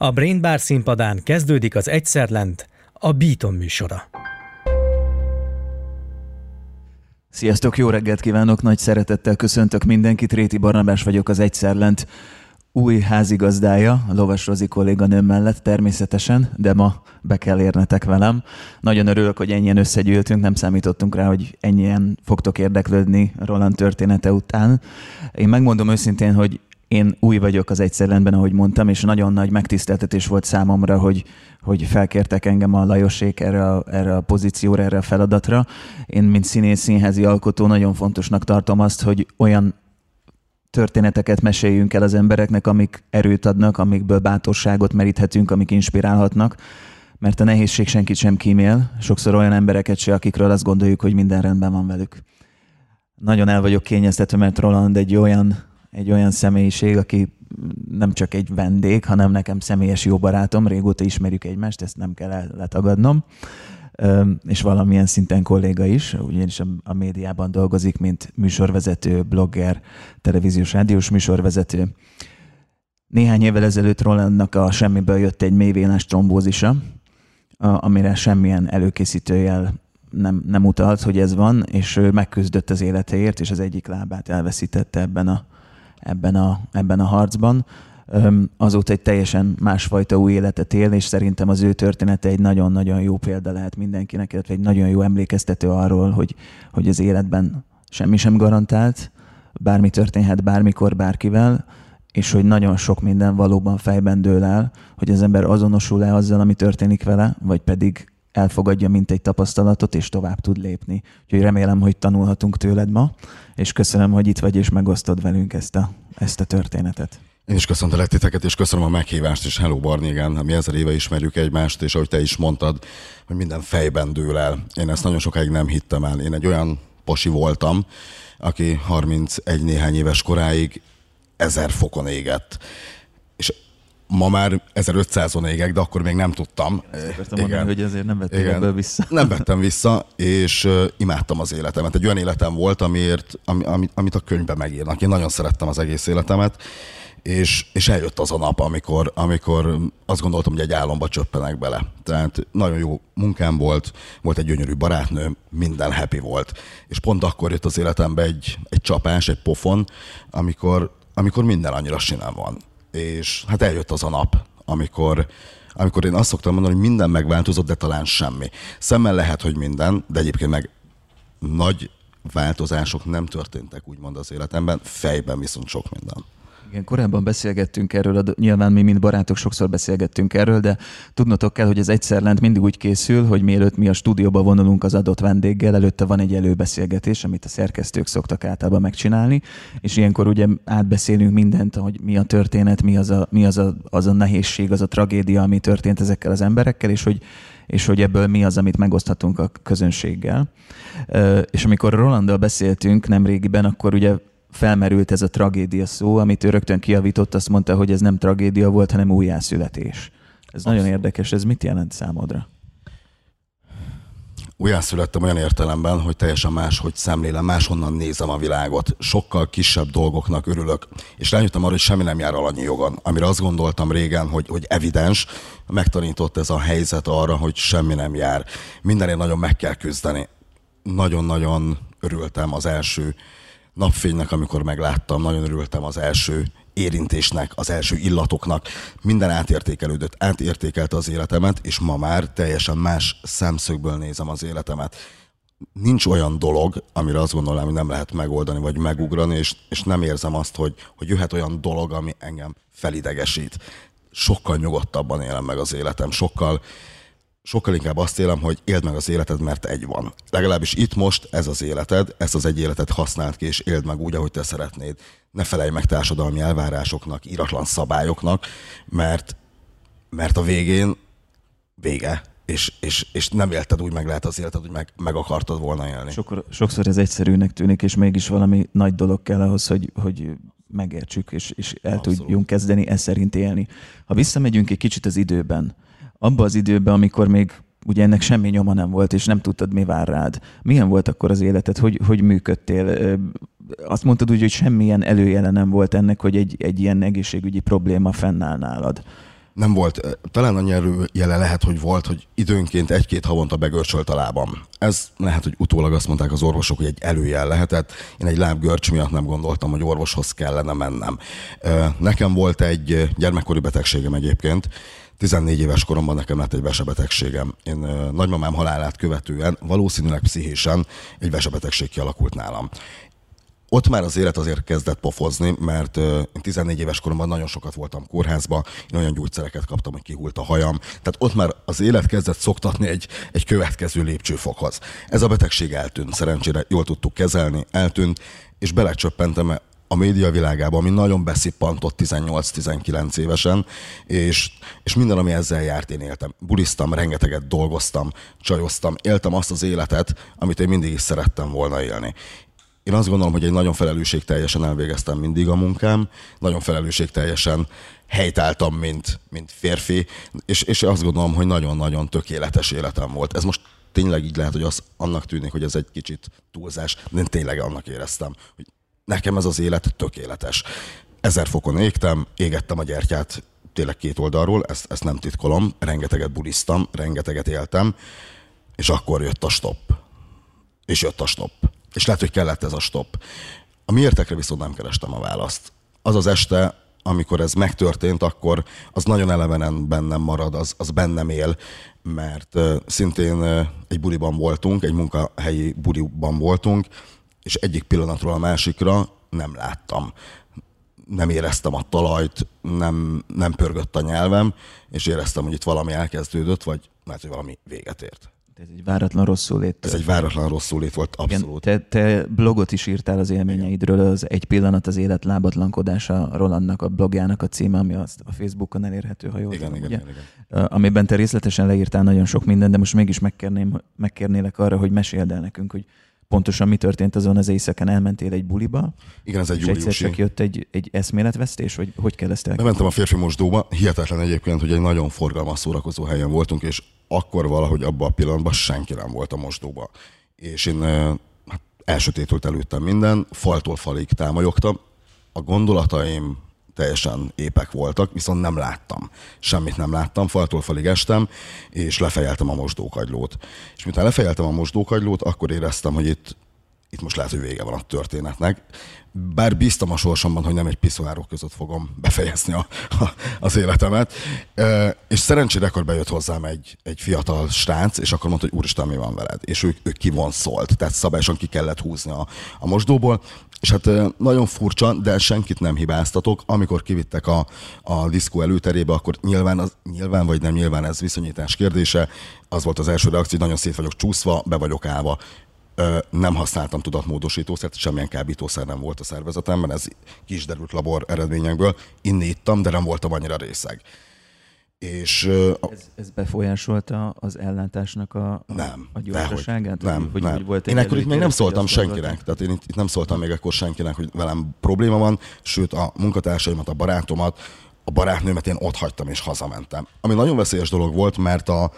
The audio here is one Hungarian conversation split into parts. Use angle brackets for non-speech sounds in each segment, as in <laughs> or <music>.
A Brain Bar színpadán kezdődik az Egyszerlent, a Beaton műsora. Sziasztok, jó reggelt kívánok, nagy szeretettel köszöntök mindenkit, Réti Barnabás vagyok az Egyszerlent új házigazdája, a Lovas Rozi kolléganőm mellett természetesen, de ma be kell érnetek velem. Nagyon örülök, hogy ennyien összegyűltünk, nem számítottunk rá, hogy ennyien fogtok érdeklődni Roland története után. Én megmondom őszintén, hogy én új vagyok az egyszerlenben, ahogy mondtam, és nagyon nagy megtiszteltetés volt számomra, hogy, hogy felkértek engem a Lajosék erre a, erre a pozícióra, erre a feladatra. Én, mint színész, színházi alkotó nagyon fontosnak tartom azt, hogy olyan történeteket meséljünk el az embereknek, amik erőt adnak, amikből bátorságot meríthetünk, amik inspirálhatnak, mert a nehézség senkit sem kímél, sokszor olyan embereket se, akikről azt gondoljuk, hogy minden rendben van velük. Nagyon el vagyok kényeztetve, mert Roland egy olyan, egy olyan személyiség, aki nem csak egy vendég, hanem nekem személyes jó barátom, régóta ismerjük egymást, ezt nem kell letagadnom és valamilyen szinten kolléga is, ugyanis a médiában dolgozik, mint műsorvezető, blogger, televíziós, rádiós műsorvezető. Néhány évvel ezelőtt Rolandnak a semmiből jött egy mélyvénás trombózisa, amire semmilyen előkészítőjel nem, nem utalt, hogy ez van, és ő megküzdött az életéért, és az egyik lábát elveszítette ebben a, ebben a, ebben a harcban. Azóta egy teljesen másfajta új életet él, és szerintem az ő története egy nagyon-nagyon jó példa lehet mindenkinek, illetve egy nagyon jó emlékeztető arról, hogy, hogy az életben semmi sem garantált, bármi történhet bármikor, bárkivel, és hogy nagyon sok minden valóban fejben dől el, hogy az ember azonosul-e azzal, ami történik vele, vagy pedig elfogadja, mint egy tapasztalatot, és tovább tud lépni. Úgyhogy remélem, hogy tanulhatunk tőled ma, és köszönöm, hogy itt vagy, és megosztod velünk ezt a, ezt a történetet. Én is köszöntelek titeket, és köszönöm a meghívást, és hello Barni, igen, mi ezer éve ismerjük egymást, és ahogy te is mondtad, hogy minden fejben dől el. Én ezt nagyon sokáig nem hittem el. Én egy olyan pasi voltam, aki 31 néhány éves koráig ezer fokon égett. Ma már 1500-on égek, de akkor még nem tudtam. Ezt igen. hogy ezért nem vettem igen. ebből vissza. Nem vettem vissza, és imádtam az életemet. Egy olyan életem volt, amiért, ami, amit a könyvben megírnak. Én nagyon szerettem az egész életemet, és, és eljött az a nap, amikor, amikor azt gondoltam, hogy egy álomba csöppenek bele. Tehát nagyon jó munkám volt, volt egy gyönyörű barátnő, minden happy volt. És pont akkor jött az életembe egy, egy csapás, egy pofon, amikor, amikor minden annyira sinem van. És hát eljött az a nap, amikor, amikor én azt szoktam mondani, hogy minden megváltozott, de talán semmi. Szemmel lehet, hogy minden, de egyébként meg nagy változások nem történtek úgymond az életemben, fejben viszont sok minden. Igen, korábban beszélgettünk erről, nyilván mi, mint barátok, sokszor beszélgettünk erről, de tudnotok kell, hogy ez egyszer lent mindig úgy készül, hogy mielőtt mi a stúdióba vonulunk az adott vendéggel, előtte van egy előbeszélgetés, amit a szerkesztők szoktak általában megcsinálni, és ilyenkor ugye átbeszélünk mindent, hogy mi a történet, mi az a, mi az a, az a nehézség, az a tragédia, ami történt ezekkel az emberekkel, és hogy és hogy ebből mi az, amit megoszthatunk a közönséggel. És amikor Rolanddal beszéltünk nem régiben, akkor ugye felmerült ez a tragédia szó, amit ő rögtön kiavított, azt mondta, hogy ez nem tragédia volt, hanem újjászületés. Ez Abszolút. nagyon érdekes, ez mit jelent számodra? Újjászülettem olyan értelemben, hogy teljesen más, hogy szemlélem, máshonnan nézem a világot. Sokkal kisebb dolgoknak örülök. És rájöttem arra, hogy semmi nem jár alanyi jogon. Amire azt gondoltam régen, hogy, hogy evidens, megtanított ez a helyzet arra, hogy semmi nem jár. Mindenért nagyon meg kell küzdeni. Nagyon-nagyon örültem az első napfénynek, amikor megláttam, nagyon örültem az első érintésnek, az első illatoknak. Minden átértékelődött, átértékelte az életemet, és ma már teljesen más szemszögből nézem az életemet. Nincs olyan dolog, amire azt gondolom, hogy nem lehet megoldani, vagy megugrani, és, és nem érzem azt, hogy, hogy jöhet olyan dolog, ami engem felidegesít. Sokkal nyugodtabban élem meg az életem, sokkal sokkal inkább azt élem, hogy éld meg az életed, mert egy van. Legalábbis itt most ez az életed, ezt az egy életet használd ki, és éld meg úgy, ahogy te szeretnéd. Ne felejj meg társadalmi elvárásoknak, íratlan szabályoknak, mert, mert a végén vége, és, és, és nem élted úgy, meg lehet az életed, hogy meg, meg akartad volna élni. Sokszor, sokszor ez egyszerűnek tűnik, és mégis valami nagy dolog kell ahhoz, hogy, hogy megértsük, és, és el Abszolút. tudjunk kezdeni e szerint élni. Ha visszamegyünk egy kicsit az időben, abban az időben, amikor még ugye ennek semmi nyoma nem volt, és nem tudtad, mi vár rád. Milyen volt akkor az életed? Hogy, hogy működtél? Azt mondtad úgy, hogy semmilyen előjele nem volt ennek, hogy egy, egy ilyen egészségügyi probléma fennáll nálad. nem volt, talán annyi jele lehet, hogy volt, hogy időnként egy-két havonta begörcsölt a lábam. Ez lehet, hogy utólag azt mondták az orvosok, hogy egy előjel lehetett. Én egy lábgörcs miatt nem gondoltam, hogy orvoshoz kellene mennem. Nekem volt egy gyermekkori betegségem egyébként, 14 éves koromban nekem lett egy vesebetegségem. Én nagymamám halálát követően valószínűleg pszichésen egy vesebetegség kialakult nálam. Ott már az élet azért kezdett pofozni, mert én 14 éves koromban nagyon sokat voltam kórházba, én olyan gyógyszereket kaptam, hogy kihult a hajam. Tehát ott már az élet kezdett szoktatni egy, egy következő lépcsőfokhoz. Ez a betegség eltűnt, szerencsére jól tudtuk kezelni, eltűnt, és belecsöppentem a média világába, ami nagyon beszippantott 18-19 évesen, és, és minden, ami ezzel járt, én éltem. Bulisztam, rengeteget dolgoztam, csajoztam, éltem azt az életet, amit én mindig is szerettem volna élni. Én azt gondolom, hogy egy nagyon felelősségteljesen elvégeztem mindig a munkám, nagyon felelősségteljesen helytáltam, mint, mint férfi, és, és azt gondolom, hogy nagyon-nagyon tökéletes életem volt. Ez most tényleg így lehet, hogy az annak tűnik, hogy ez egy kicsit túlzás, de én tényleg annak éreztem, hogy nekem ez az élet tökéletes. Ezer fokon égtem, égettem a gyertyát tényleg két oldalról, ezt, ezt nem titkolom, rengeteget bulisztam, rengeteget éltem, és akkor jött a stop. És jött a stop. És lehet, hogy kellett ez a stop. A miértekre viszont nem kerestem a választ. Az az este, amikor ez megtörtént, akkor az nagyon elevenen bennem marad, az, az bennem él, mert uh, szintén uh, egy buliban voltunk, egy munkahelyi buliban voltunk, és egyik pillanatról a másikra nem láttam. Nem éreztem a talajt, nem, nem pörgött a nyelvem, és éreztem, hogy itt valami elkezdődött, vagy lehet, hogy valami véget ért. Ez egy váratlan rosszul lét. Ez egy váratlan rosszul lét volt, abszolút. Igen, te, te blogot is írtál az élményeidről, az Egy pillanat az élet lábatlankodása Rolandnak a blogjának a címe, ami az a Facebookon elérhető, ha jól igen, tudom, igen, ugye? igen, Amiben te részletesen leírtál nagyon sok mindent, de most mégis megkérném, megkérnélek arra, hogy meséld el nekünk, hogy pontosan mi történt azon az éjszakán, elmentél egy buliba. Igen, ez egy és egyszer csak jött egy, egy eszméletvesztés, vagy hogy kell ezt elkezdeni? Bementem a férfi mosdóba, hihetetlen egyébként, hogy egy nagyon forgalmas szórakozó helyen voltunk, és akkor valahogy abban a pillanatban senki nem volt a mosdóba. És én hát elsötétült előttem minden, faltól falig támolyogtam. A gondolataim teljesen épek voltak, viszont nem láttam. Semmit nem láttam, faltól falig estem, és lefejeltem a mosdókagylót. És miután lefejeltem a mosdókagylót, akkor éreztem, hogy itt, itt most lehet, hogy vége van a történetnek. Bár bíztam a sorsomban, hogy nem egy piszoárok között fogom befejezni a, a, az életemet. E, és szerencsére akkor bejött hozzám egy, egy fiatal srác, és akkor mondta, hogy úristen, mi van veled? És ő, ő kivonszolt, tehát szabályosan ki kellett húzni a, a mosdóból, és hát nagyon furcsa, de senkit nem hibáztatok. Amikor kivittek a, a diszkó előterébe, akkor nyilván, az, nyilván vagy nem nyilván ez viszonyítás kérdése. Az volt az első reakció, nagyon szét vagyok csúszva, be vagyok állva. Nem használtam tudatmódosítószert, semmilyen kábítószer nem volt a szervezetemben, ez kisderült labor eredményekből. Inni ittam, de nem voltam annyira részeg. És, ez, ez befolyásolta az ellátásnak a, nem, a gyorsaságát? Nem, hogy, nem. Hogy volt én ekkor itt még nem szóltam senkinek, tehát én itt, itt nem szóltam még akkor senkinek, hogy velem probléma van, sőt a munkatársaimat, a barátomat, a barátnőmet én ott hagytam és hazamentem. Ami nagyon veszélyes dolog volt, mert a,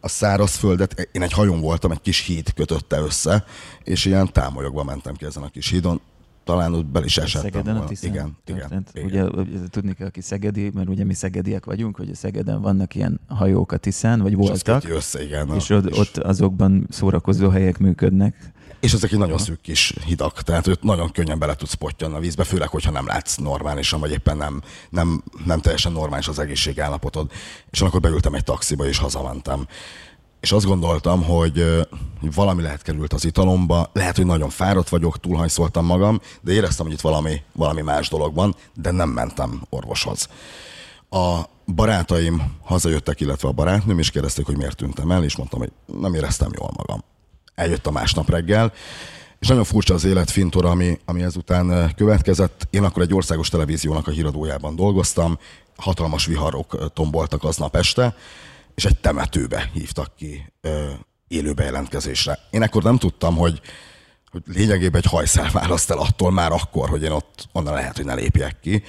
a szárazföldet, én egy hajón voltam, egy kis híd kötötte össze, és ilyen támolyogva mentem ki ezen a kis hídon talán ott bel is esettem Szegeden volna. a igen, igen, igen. Ugye, tudni kell, aki szegedi, mert ugye mi szegediek vagyunk, hogy a Szegeden vannak ilyen hajók a Tiszán, vagy voltak. És, össze, igen, és, ott, és ott azokban szórakozó helyek működnek. És ezek egy nagyon szűk kis hidak, tehát őt nagyon könnyen bele tudsz pottyanni a vízbe, főleg, hogyha nem látsz normálisan, vagy éppen nem, nem, nem teljesen normális az egészségállapotod. És akkor beültem egy taxiba, és hazamentem és azt gondoltam, hogy, valami lehet került az italomba, lehet, hogy nagyon fáradt vagyok, túlhajszoltam magam, de éreztem, hogy itt valami, valami más dolog van, de nem mentem orvoshoz. A barátaim hazajöttek, illetve a barátnőm, és kérdezték, hogy miért tűntem el, és mondtam, hogy nem éreztem jól magam. Eljött a másnap reggel, és nagyon furcsa az élet fintora, ami, ami ezután következett. Én akkor egy országos televíziónak a híradójában dolgoztam, hatalmas viharok tomboltak aznap este, és egy temetőbe hívtak ki ö, élő bejelentkezésre. Én akkor nem tudtam, hogy, hogy lényegében egy hajszál választ el attól már akkor, hogy én ott onnan lehet, hogy ne lépjek ki.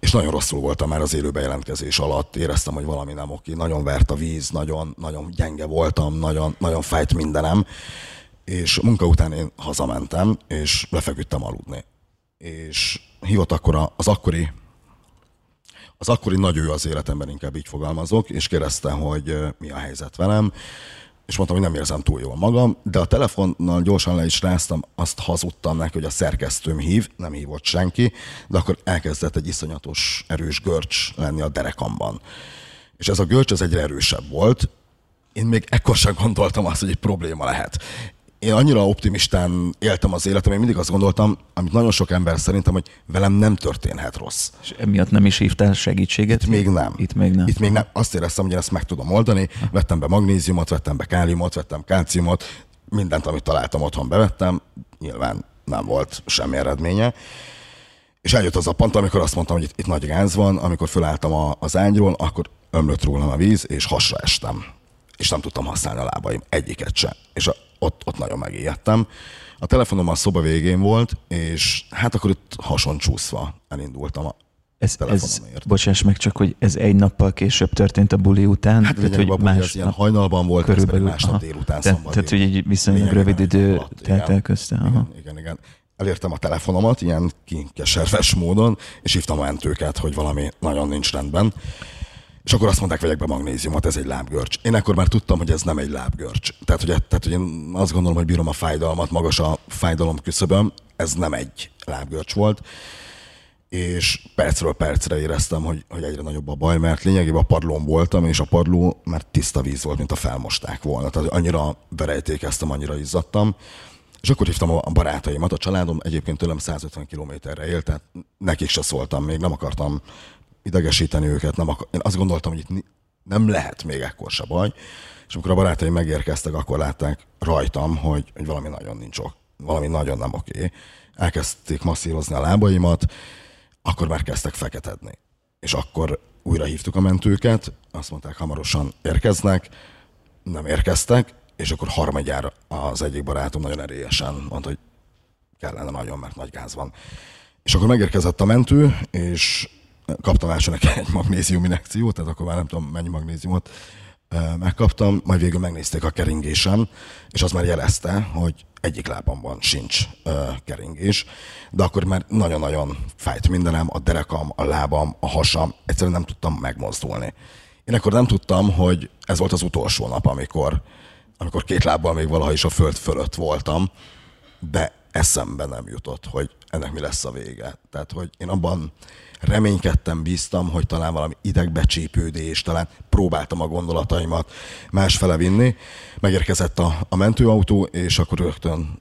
És nagyon rosszul voltam már az élő bejelentkezés alatt, éreztem, hogy valami nem oké. Nagyon vert a víz, nagyon, nagyon gyenge voltam, nagyon, nagyon fájt mindenem. És munka után én hazamentem, és lefeküdtem aludni. És hívott akkor az akkori Az akkori nagy ő az életemben, inkább így fogalmazok, és kérdezte, hogy mi a helyzet velem, és mondtam, hogy nem érzem túl jól magam, de a telefonnal gyorsan le is ráztam, azt hazudtam neki, hogy a szerkesztőm hív, nem hívott senki, de akkor elkezdett egy iszonyatos erős görcs lenni a derekamban. És ez a görcs az egyre erősebb volt, én még ekkor sem gondoltam azt, hogy egy probléma lehet én annyira optimistán éltem az életem, én mindig azt gondoltam, amit nagyon sok ember szerintem, hogy velem nem történhet rossz. És emiatt nem is hívtál segítséget? Itt még nem. Itt még nem. Itt még nem. Azt éreztem, hogy én ezt meg tudom oldani. Vettem be magnéziumot, vettem be káliumot, vettem kálciumot, mindent, amit találtam otthon bevettem. Nyilván nem volt semmi eredménye. És eljött az a pont, amikor azt mondtam, hogy itt, itt nagy gáz van, amikor fölálltam a, az ágyról, akkor ömlött rólam a víz, és hasra estem. És nem tudtam használni a lábaim, egyiket sem. És a, ott, ott nagyon megijedtem. A telefonom a szoba végén volt, és hát akkor itt hason csúszva elindultam a ez, ez, bocsáss meg csak, hogy ez egy nappal később történt a buli után? Hát tehát, hogy más ilyen hajnalban volt, körülbelül, másnap délután Te, Tehát, hogy egy viszonylag rövid idő telt el közte. Aha. Igen, igen, igen. Elértem a telefonomat ilyen kinkeserves módon, és hívtam a mentőket, hogy valami nagyon nincs rendben. És akkor azt mondták, vegyek be magnéziumot, ez egy lábgörcs. Én akkor már tudtam, hogy ez nem egy lábgörcs. Tehát, hogy, tehát, hogy én azt gondolom, hogy bírom a fájdalmat, magas a fájdalom küszöböm, ez nem egy lábgörcs volt. És percről percre éreztem, hogy, hogy egyre nagyobb a baj, mert lényegében a padlón voltam, és a padló már tiszta víz volt, mint a felmosták volna. Tehát annyira verejtékeztem, annyira izzadtam. És akkor hívtam a barátaimat, a családom egyébként tőlem 150 kilométerre élt, tehát nekik se szóltam még, nem akartam idegesíteni őket. Nem akar... Én azt gondoltam, hogy itt nem lehet még ekkor se baj. És amikor a barátaim megérkeztek, akkor látták rajtam, hogy, hogy valami nagyon nincs ok. Valami nagyon nem oké. Elkezdték masszírozni a lábaimat, akkor már kezdtek feketedni. És akkor újra hívtuk a mentőket, azt mondták, hamarosan érkeznek, nem érkeztek, és akkor harmadjára az egyik barátom nagyon erélyesen mondta, hogy kellene nagyon, mert nagy gáz van. És akkor megérkezett a mentő, és kaptam első neki egy magnézium injekciót, tehát akkor már nem tudom mennyi magnéziumot megkaptam, majd végül megnézték a keringésem, és az már jelezte, hogy egyik lábamban sincs keringés, de akkor már nagyon-nagyon fájt mindenem, a derekam, a lábam, a hasam, egyszerűen nem tudtam megmozdulni. Én akkor nem tudtam, hogy ez volt az utolsó nap, amikor, amikor két lábbal még valaha is a föld fölött voltam, de eszembe nem jutott, hogy ennek mi lesz a vége. Tehát, hogy én abban reménykedtem, bíztam, hogy talán valami idegbecsípődés, talán próbáltam a gondolataimat másfele vinni. Megérkezett a, a mentőautó, és akkor rögtön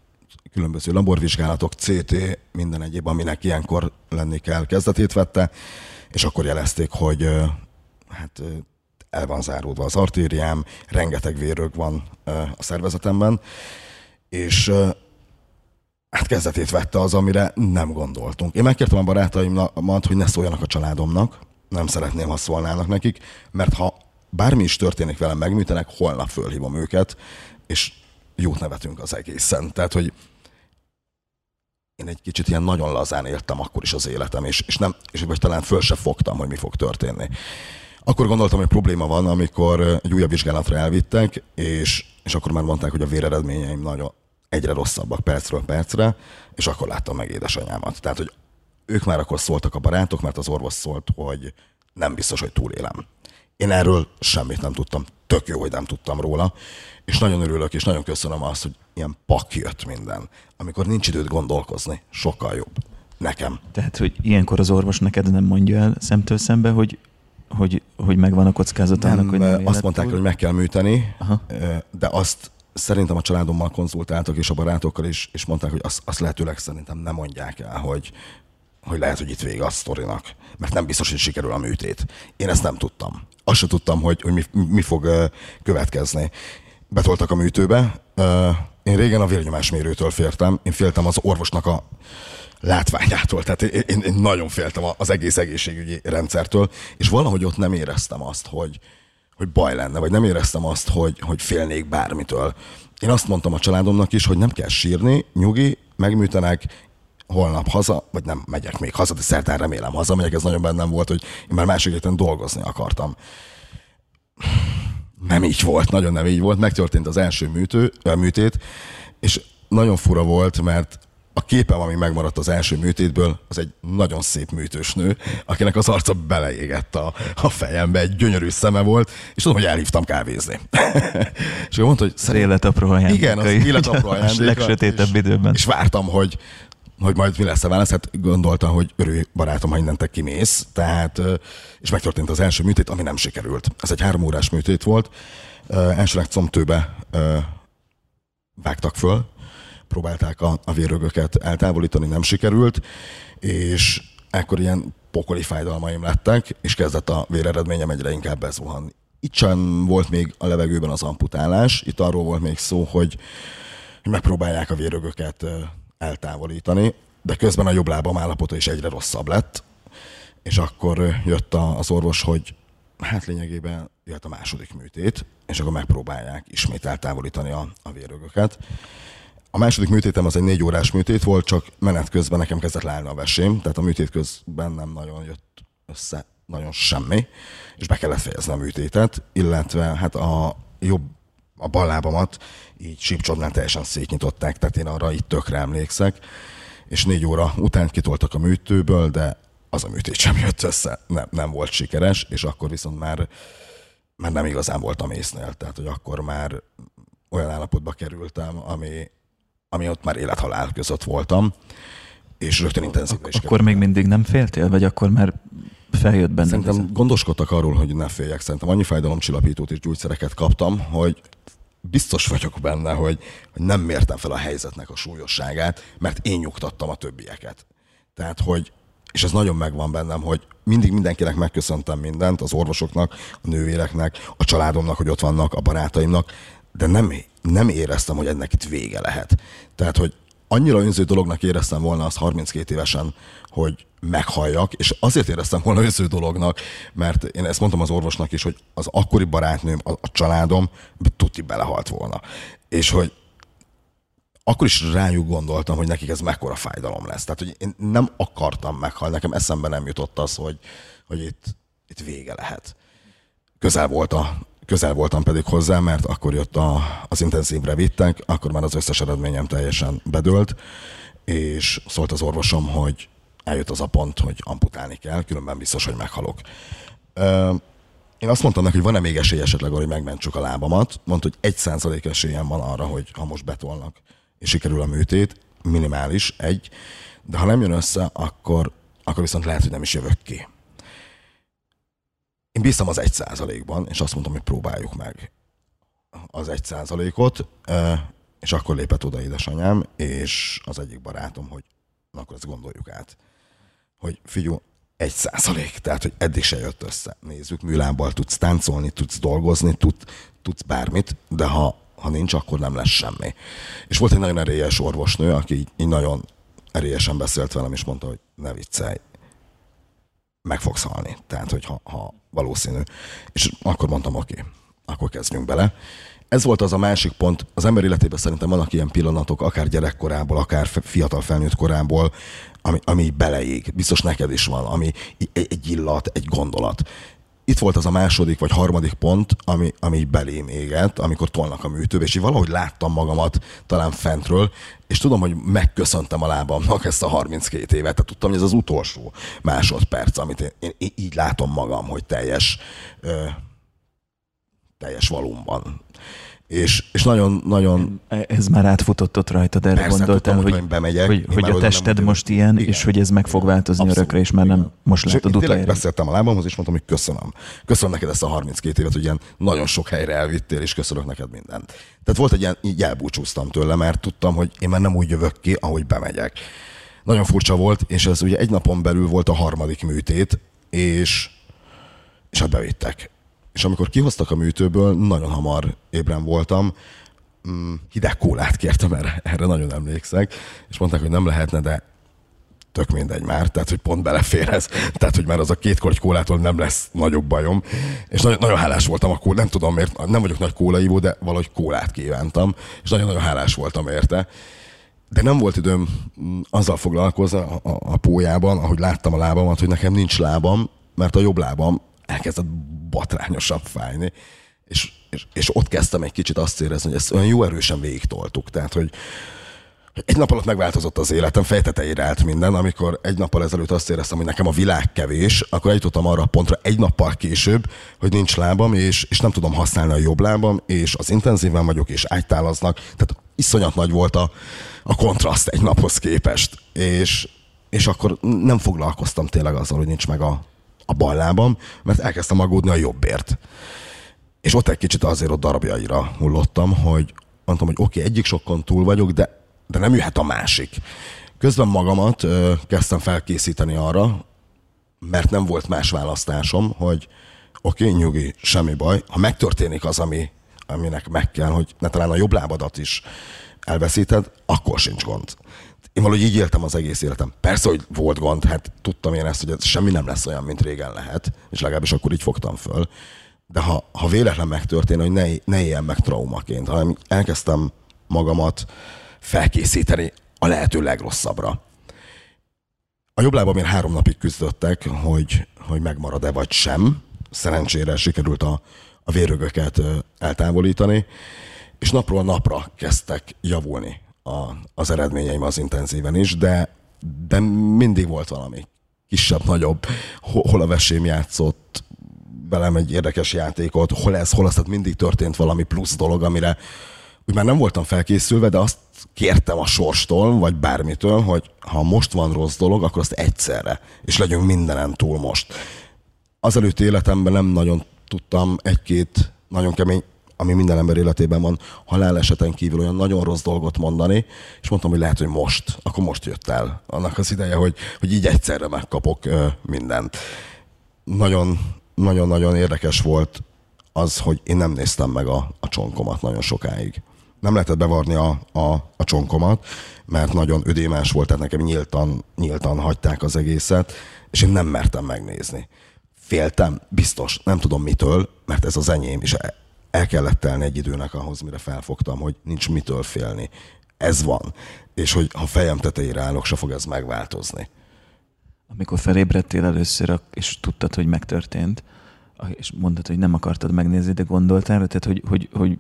különböző laborvizsgálatok, CT, minden egyéb, aminek ilyenkor lenni kell, kezdetét vette, és akkor jelezték, hogy hát el van záródva az artériám, rengeteg vérög van a szervezetemben, és hát kezdetét vette az, amire nem gondoltunk. Én megkértem a barátaimat, hogy ne szóljanak a családomnak, nem szeretném, ha szólnának nekik, mert ha bármi is történik velem, megműtenek, holnap fölhívom őket, és jót nevetünk az egészen. Tehát, hogy én egy kicsit ilyen nagyon lazán éltem akkor is az életem, és, és nem, és vagy talán föl se fogtam, hogy mi fog történni. Akkor gondoltam, hogy probléma van, amikor egy újabb vizsgálatra elvittek, és, és akkor már mondták, hogy a véreredményeim nagyon, egyre rosszabbak percről percre, és akkor láttam meg édesanyámat. Tehát, hogy ők már akkor szóltak a barátok, mert az orvos szólt, hogy nem biztos, hogy túlélem. Én erről semmit nem tudtam. Tök jó, hogy nem tudtam róla. És nagyon örülök, és nagyon köszönöm azt, hogy ilyen pak jött minden. Amikor nincs időt gondolkozni, sokkal jobb. Nekem. Tehát, hogy ilyenkor az orvos neked nem mondja el szemtől szembe, hogy hogy, hogy megvan a kockázat annak, hogy nem Azt mondták, túl. hogy meg kell műteni, Aha. de azt szerintem a családommal konzultáltak, és a barátokkal is, és mondták, hogy azt, azt lehetőleg szerintem nem mondják el, hogy, hogy lehet, hogy itt vége a sztorinak, mert nem biztos, hogy sikerül a műtét. Én ezt nem tudtam. Azt sem tudtam, hogy, hogy mi, mi fog következni. Betoltak a műtőbe. Én régen a vérnyomásmérőtől féltem. Én féltem az orvosnak a látványától. Tehát én, én nagyon féltem az egész egészségügyi rendszertől, és valahogy ott nem éreztem azt, hogy, hogy baj lenne, vagy nem éreztem azt, hogy, hogy félnék bármitől. Én azt mondtam a családomnak is, hogy nem kell sírni, nyugi, megműtenek, holnap haza, vagy nem megyek még haza, de szerdán remélem hazamegyek, ez nagyon bennem volt, hogy én már másik héten dolgozni akartam. Nem így volt, nagyon nem így volt. Megtörtént az első műtő, műtét, és nagyon fura volt, mert a képem, ami megmaradt az első műtétből, az egy nagyon szép műtős nő, akinek az arca beleégett a, a fejembe, egy gyönyörű szeme volt, és tudom, hogy elhívtam kávézni. <laughs> és ő mondta, hogy az élet apró Igen, az élet apró ajándéka. A legsötétebb és, időben. És vártam, hogy, hogy majd mi lesz a válasz, hát gondoltam, hogy örülj barátom, ha innentek kimész, tehát, és megtörtént az első műtét, ami nem sikerült. Ez egy három órás műtét volt, elsőnek combtőbe vágtak föl, próbálták a, a vérrögöket eltávolítani, nem sikerült, és ekkor ilyen pokoli fájdalmaim lettek, és kezdett a véreredményem egyre inkább bezuhanni. Itt sem volt még a levegőben az amputálás, itt arról volt még szó, hogy megpróbálják a vérrögöket eltávolítani, de közben a jobb lábam állapota is egyre rosszabb lett, és akkor jött az orvos, hogy hát lényegében jött a második műtét, és akkor megpróbálják ismét eltávolítani a, a vérrögöket. A második műtétem az egy négy órás műtét volt, csak menet közben nekem kezdett leállni a vesém, tehát a műtét közben nem nagyon jött össze nagyon semmi, és be kellett fejezni a műtétet, illetve hát a jobb a bal lábamat így sípcsodnál teljesen szétnyitották, tehát én arra itt tökre emlékszek, és négy óra után kitoltak a műtőből, de az a műtét sem jött össze, nem, nem volt sikeres, és akkor viszont már, már nem igazán voltam észnél, tehát hogy akkor már olyan állapotba kerültem, ami, ami ott már élethalál között voltam, és rögtön intenzívre is Akkor kerültem. még mindig nem féltél, vagy akkor már feljött benne? Szerintem ezen? gondoskodtak arról, hogy ne féljek. Szerintem annyi fájdalomcsillapítót és gyógyszereket kaptam, hogy biztos vagyok benne, hogy, hogy nem mértem fel a helyzetnek a súlyosságát, mert én nyugtattam a többieket. Tehát, hogy és ez nagyon megvan bennem, hogy mindig mindenkinek megköszöntem mindent, az orvosoknak, a nővéreknek, a családomnak, hogy ott vannak, a barátaimnak, de nem, nem éreztem, hogy ennek itt vége lehet. Tehát, hogy annyira önző dolognak éreztem volna azt 32 évesen, hogy meghalljak, és azért éreztem volna önző dolognak, mert én ezt mondtam az orvosnak is, hogy az akkori barátnőm, a, a családom tuti belehalt volna. És hogy akkor is rájuk gondoltam, hogy nekik ez mekkora fájdalom lesz. Tehát, hogy én nem akartam meghalni, nekem eszembe nem jutott az, hogy, hogy itt, itt vége lehet. Közel volt a, közel voltam pedig hozzá, mert akkor jött a, az intenzívre vittek, akkor már az összes eredményem teljesen bedőlt, és szólt az orvosom, hogy eljött az a pont, hogy amputálni kell, különben biztos, hogy meghalok. Én azt mondtam neki, hogy van-e még esély esetleg, hogy megmentsük a lábamat. Mondta, hogy egy százalék esélyem van arra, hogy ha most betolnak, és sikerül a műtét, minimális, egy, de ha nem jön össze, akkor, akkor viszont lehet, hogy nem is jövök ki. Én bíztam az egy százalékban, és azt mondtam, hogy próbáljuk meg az egy százalékot, és akkor lépett oda édesanyám, és az egyik barátom, hogy na akkor ezt gondoljuk át. Hogy figyú, egy százalék, tehát hogy eddig se jött össze. Nézzük, műlábbal tudsz táncolni, tudsz dolgozni, tud, tudsz bármit, de ha, ha nincs, akkor nem lesz semmi. És volt egy nagyon erélyes orvosnő, aki így, így nagyon erélyesen beszélt velem, és mondta, hogy ne viccelj, meg fogsz halni. Tehát, hogy ha, ha valószínű. És akkor mondtam, oké, akkor kezdjünk bele. Ez volt az a másik pont, az ember életében szerintem vannak ilyen pillanatok, akár gyerekkorából, akár fiatal felnőtt korából, ami, ami beleég. Biztos neked is van, ami egy illat, egy gondolat itt volt az a második vagy harmadik pont, ami, ami belém égett, amikor tolnak a műtőbe, és így valahogy láttam magamat talán fentről, és tudom, hogy megköszöntem a lábamnak ezt a 32 évet, tehát tudtam, hogy ez az utolsó másodperc, amit én, én így látom magam, hogy teljes, ö, teljes valumban és, és nagyon, nagyon... Ez már átfutott ott rajtad, erre Persze, gondoltál, hogy, hogy, bemegyek, hogy, hogy a tested most ilyen, igen, és hogy ez meg fog változni abszolút, örökre, és már igen. nem most látod utoljára. beszéltem a lábamhoz, és mondtam, hogy köszönöm. Köszönöm neked ezt a 32 évet, hogy ilyen nagyon sok helyre elvittél, és köszönök neked mindent. Tehát volt egy ilyen, így elbúcsúztam tőle, mert tudtam, hogy én már nem úgy jövök ki, ahogy bemegyek. Nagyon furcsa volt, és ez ugye egy napon belül volt a harmadik műtét, és, és hát bevittek és amikor kihoztak a műtőből, nagyon hamar ébren voltam, mm, hideg kólát kértem erre, erre nagyon emlékszek, és mondták, hogy nem lehetne, de tök mindegy már, tehát hogy pont belefér ez, <laughs> tehát hogy már az a két korty kólától nem lesz nagyobb bajom, és nagyon, nagyon hálás voltam a kólát, nem tudom miért, nem vagyok nagy kólaivó, de valahogy kólát kívántam, és nagyon-nagyon hálás voltam érte. De nem volt időm mm, azzal foglalkozni a, a, a pójában, ahogy láttam a lábamat, hogy nekem nincs lábam, mert a jobb lábam elkezdett batrányosan fájni, és, és, és ott kezdtem egy kicsit azt érezni, hogy ezt olyan jó erősen végig toltuk. Tehát, hogy, egy nap alatt megváltozott az életem, fejtetejére állt minden, amikor egy nappal ezelőtt azt éreztem, hogy nekem a világ kevés, akkor eljutottam arra a pontra egy nappal később, hogy nincs lábam, és, és nem tudom használni a jobb lábam, és az intenzíven vagyok, és ágytálaznak, tehát iszonyat nagy volt a, a kontraszt egy naphoz képest, és, és akkor nem foglalkoztam tényleg azzal, hogy nincs meg a, a bal lábam, mert elkezdtem aggódni a jobbért. És ott egy kicsit azért ott darabjaira hullottam, hogy mondtam, hogy oké, okay, egyik sokkon túl vagyok, de de nem jöhet a másik. Közben magamat ö, kezdtem felkészíteni arra, mert nem volt más választásom, hogy oké, okay, nyugi, semmi baj. Ha megtörténik az, ami, aminek meg kell, hogy ne talán a jobb lábadat is elveszíted, akkor sincs gond. Én valahogy így éltem az egész életem. Persze, hogy volt gond, hát tudtam én ezt, hogy ez semmi nem lesz olyan, mint régen lehet, és legalábbis akkor így fogtam föl. De ha, ha véletlen megtörténik, hogy ne, ne éljen meg traumaként, hanem elkezdtem magamat felkészíteni a lehető legrosszabbra. A jobb lábam én három napig küzdöttek, hogy, hogy megmarad-e vagy sem. Szerencsére sikerült a, a vérögöket eltávolítani, és napról napra kezdtek javulni a, az eredményeim az intenzíven is, de, de mindig volt valami kisebb-nagyobb, hol a vesém játszott velem egy érdekes játékot, hol ez, hol az, tehát mindig történt valami plusz dolog, amire úgy már nem voltam felkészülve, de azt kértem a sorstól, vagy bármitől, hogy ha most van rossz dolog, akkor azt egyszerre, és legyünk mindenen túl most. Az előtti életemben nem nagyon tudtam egy-két nagyon kemény, ami minden ember életében van, haláleseten kívül olyan nagyon rossz dolgot mondani, és mondtam, hogy lehet, hogy most, akkor most jött el annak az ideje, hogy, hogy így egyszerre megkapok mindent. Nagyon, nagyon-nagyon érdekes volt az, hogy én nem néztem meg a, a csonkomat nagyon sokáig nem lehetett bevarni a, a, a csonkomat, mert nagyon ödémás volt, tehát nekem nyíltan, nyíltan hagyták az egészet, és én nem mertem megnézni. Féltem, biztos, nem tudom mitől, mert ez az enyém, és el kellett telni egy időnek ahhoz, mire felfogtam, hogy nincs mitől félni. Ez van. És hogy ha fejem tetejére állok, se fog ez megváltozni. Amikor felébredtél először, és tudtad, hogy megtörtént, és mondtad, hogy nem akartad megnézni, de gondoltál, tehát hogy, hogy, hogy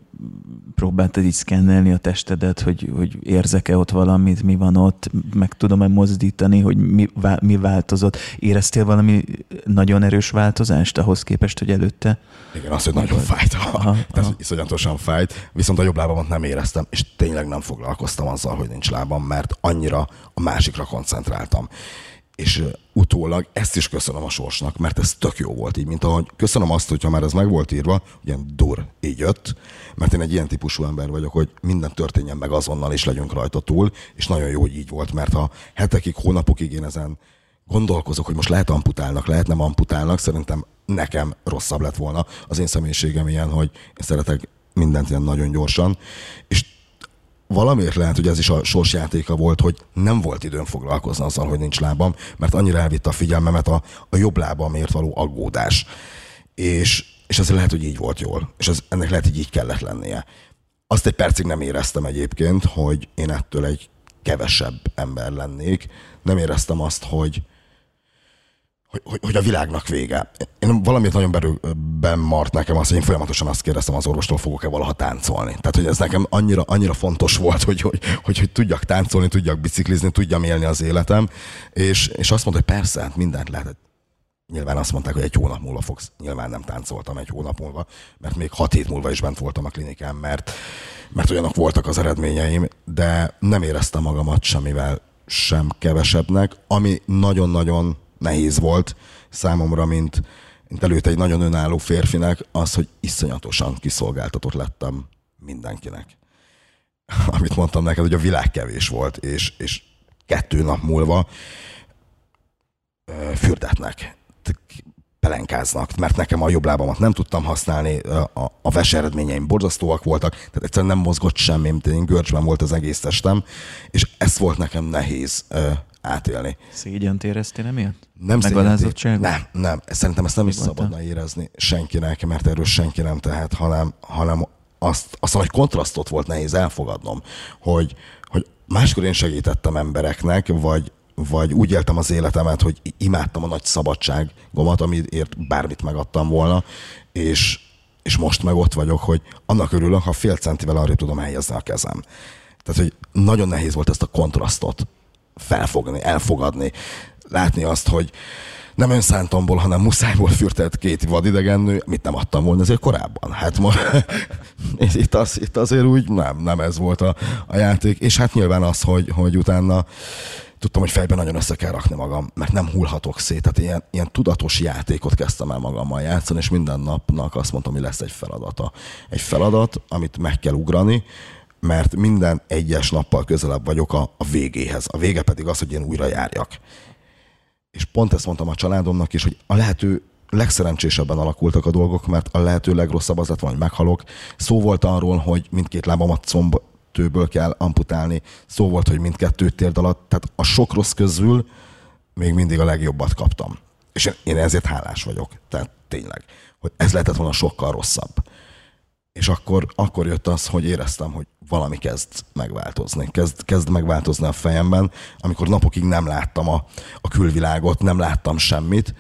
próbáltad így szkennelni a testedet, hogy, hogy érzek-e ott valamit, mi van ott, meg tudom-e mozdítani, hogy mi, mi változott. Éreztél valami nagyon erős változást ahhoz képest, hogy előtte? Igen, az, hogy nagyon fájt. Aha, Ez iszonyatosan fájt, viszont a jobb lábamat nem éreztem, és tényleg nem foglalkoztam azzal, hogy nincs lábam, mert annyira a másikra koncentráltam és utólag ezt is köszönöm a sorsnak, mert ez tök jó volt így, mint ahogy köszönöm azt, hogyha már ez meg volt írva, ilyen dur, így jött, mert én egy ilyen típusú ember vagyok, hogy minden történjen meg azonnal, és legyünk rajta túl, és nagyon jó, hogy így volt, mert ha hetekig, hónapokig én ezen gondolkozok, hogy most lehet amputálnak, lehet nem amputálnak, szerintem nekem rosszabb lett volna. Az én személyiségem ilyen, hogy én szeretek mindent ilyen nagyon gyorsan, és valamiért lehet, hogy ez is a sorsjátéka volt, hogy nem volt időm foglalkozni azzal, hogy nincs lábam, mert annyira elvitte a figyelmemet a, a jobb lábamért való aggódás. És, és ez lehet, hogy így volt jól. És ez, ennek lehet, hogy így kellett lennie. Azt egy percig nem éreztem egyébként, hogy én ettől egy kevesebb ember lennék. Nem éreztem azt, hogy, hogy, hogy a világnak vége. Én valamiért nagyon belülben mart nekem azt, hogy én folyamatosan azt kérdeztem az orvostól, fogok-e valaha táncolni. Tehát, hogy ez nekem annyira, annyira fontos volt, hogy, hogy, hogy, hogy tudjak táncolni, tudjak biciklizni, tudjam élni az életem. És, és azt mondta, hogy persze, hát mindent lehet. Nyilván azt mondták, hogy egy hónap múlva fogsz. Nyilván nem táncoltam egy hónap múlva, mert még hat hét múlva is bent voltam a klinikán, mert, mert olyanok voltak az eredményeim, de nem éreztem magamat semmivel sem kevesebbnek, ami nagyon-nagyon nehéz volt számomra, mint, mint előtt egy nagyon önálló férfinek, az, hogy iszonyatosan kiszolgáltatott lettem mindenkinek. <laughs> Amit mondtam neked, hogy a világ kevés volt, és, és kettő nap múlva fürdetnek, pelenkáznak, mert nekem a jobb lábamat nem tudtam használni, a, a ves eredményeim borzasztóak voltak, tehát egyszerűen nem mozgott semmi, mint én görcsben volt az egész testem, és ez volt nekem nehéz átélni. Szégyent éreztél emiatt? Nem Megalázottságot? Nem, nem. Szerintem ezt nem is szabadna érezni senkinek, mert erről senki nem tehet, hanem, hanem azt, azt hogy kontrasztot volt nehéz elfogadnom, hogy, hogy máskor én segítettem embereknek, vagy, vagy úgy éltem az életemet, hogy imádtam a nagy szabadságomat, amiért bármit megadtam volna, és, és most meg ott vagyok, hogy annak örülök, ha fél centivel arra tudom helyezni a kezem. Tehát, hogy nagyon nehéz volt ezt a kontrasztot felfogni, elfogadni, látni azt, hogy nem önszántomból, hanem muszájból fürtett két vadidegennő, mit nem adtam volna azért korábban. Hát ma <laughs> itt, az, itt azért úgy nem, nem ez volt a, a játék. És hát nyilván az, hogy, hogy utána tudtam, hogy fejben nagyon össze kell rakni magam, mert nem hullhatok szét. Tehát ilyen, ilyen tudatos játékot kezdtem el magammal játszani, és minden napnak azt mondtam, hogy lesz egy feladata. Egy feladat, amit meg kell ugrani, mert minden egyes nappal közelebb vagyok a, a végéhez. A vége pedig az, hogy én újra járjak. És pont ezt mondtam a családomnak is, hogy a lehető legszerencsésebben alakultak a dolgok, mert a lehető legrosszabb az lett hogy meghalok. Szó volt arról, hogy mindkét lábamat combtőből kell amputálni. Szó volt, hogy mindkettőt térd alatt. Tehát a sok rossz közül még mindig a legjobbat kaptam. És én ezért hálás vagyok. Tehát tényleg, hogy ez lehetett volna sokkal rosszabb. És akkor, akkor jött az, hogy éreztem, hogy valami kezd megváltozni. Kezd, kezd megváltozni a fejemben, amikor napokig nem láttam a, a külvilágot, nem láttam semmit.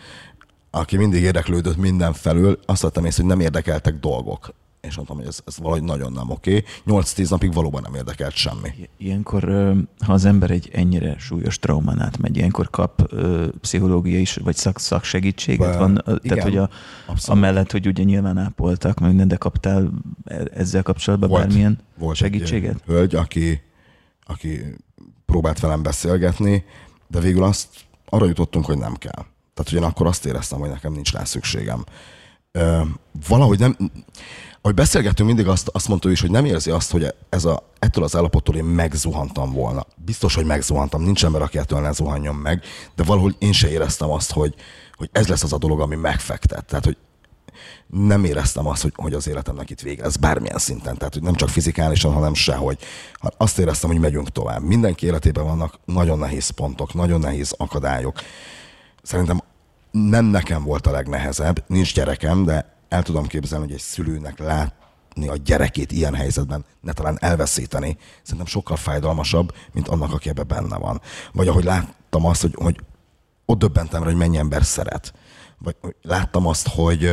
Aki mindig érdeklődött mindenfelől, azt vettem észre, hogy nem érdekeltek dolgok és mondtam, hogy ez, ez valahogy nagyon nem oké. 8-10 napig valóban nem érdekelt semmi. Ilyenkor, ha az ember egy ennyire súlyos traumán átmegy, ilyenkor kap pszichológiai is, vagy szak, szaksegítséget? Be, van, igen, tehát, hogy a, amellett, hogy ugye nyilván ápoltak, meg de kaptál e, ezzel kapcsolatban volt, bármilyen volt segítséget? Egy hölgy, aki, aki próbált velem beszélgetni, de végül azt arra jutottunk, hogy nem kell. Tehát, hogy én akkor azt éreztem, hogy nekem nincs rá szükségem. Ö, valahogy nem, ahogy beszélgettünk, mindig azt, azt mondta ő is, hogy nem érzi azt, hogy ez a, ettől az állapottól én megzuhantam volna. Biztos, hogy megzuhantam, nincs ember, aki ettől ne zuhanjon meg, de valahogy én se éreztem azt, hogy, hogy ez lesz az a dolog, ami megfektet. Tehát, hogy nem éreztem azt, hogy, hogy az életemnek itt vége. Ez bármilyen szinten, tehát hogy nem csak fizikálisan, hanem sehogy. Azt éreztem, hogy megyünk tovább. Mindenki életében vannak nagyon nehéz pontok, nagyon nehéz akadályok. Szerintem nem nekem volt a legnehezebb, nincs gyerekem, de el tudom képzelni, hogy egy szülőnek látni a gyerekét ilyen helyzetben, ne talán elveszíteni, szerintem sokkal fájdalmasabb, mint annak, aki ebben benne van. Vagy ahogy láttam azt, hogy, hogy ott döbbentem rá, hogy mennyi ember szeret. Vagy láttam azt, hogy,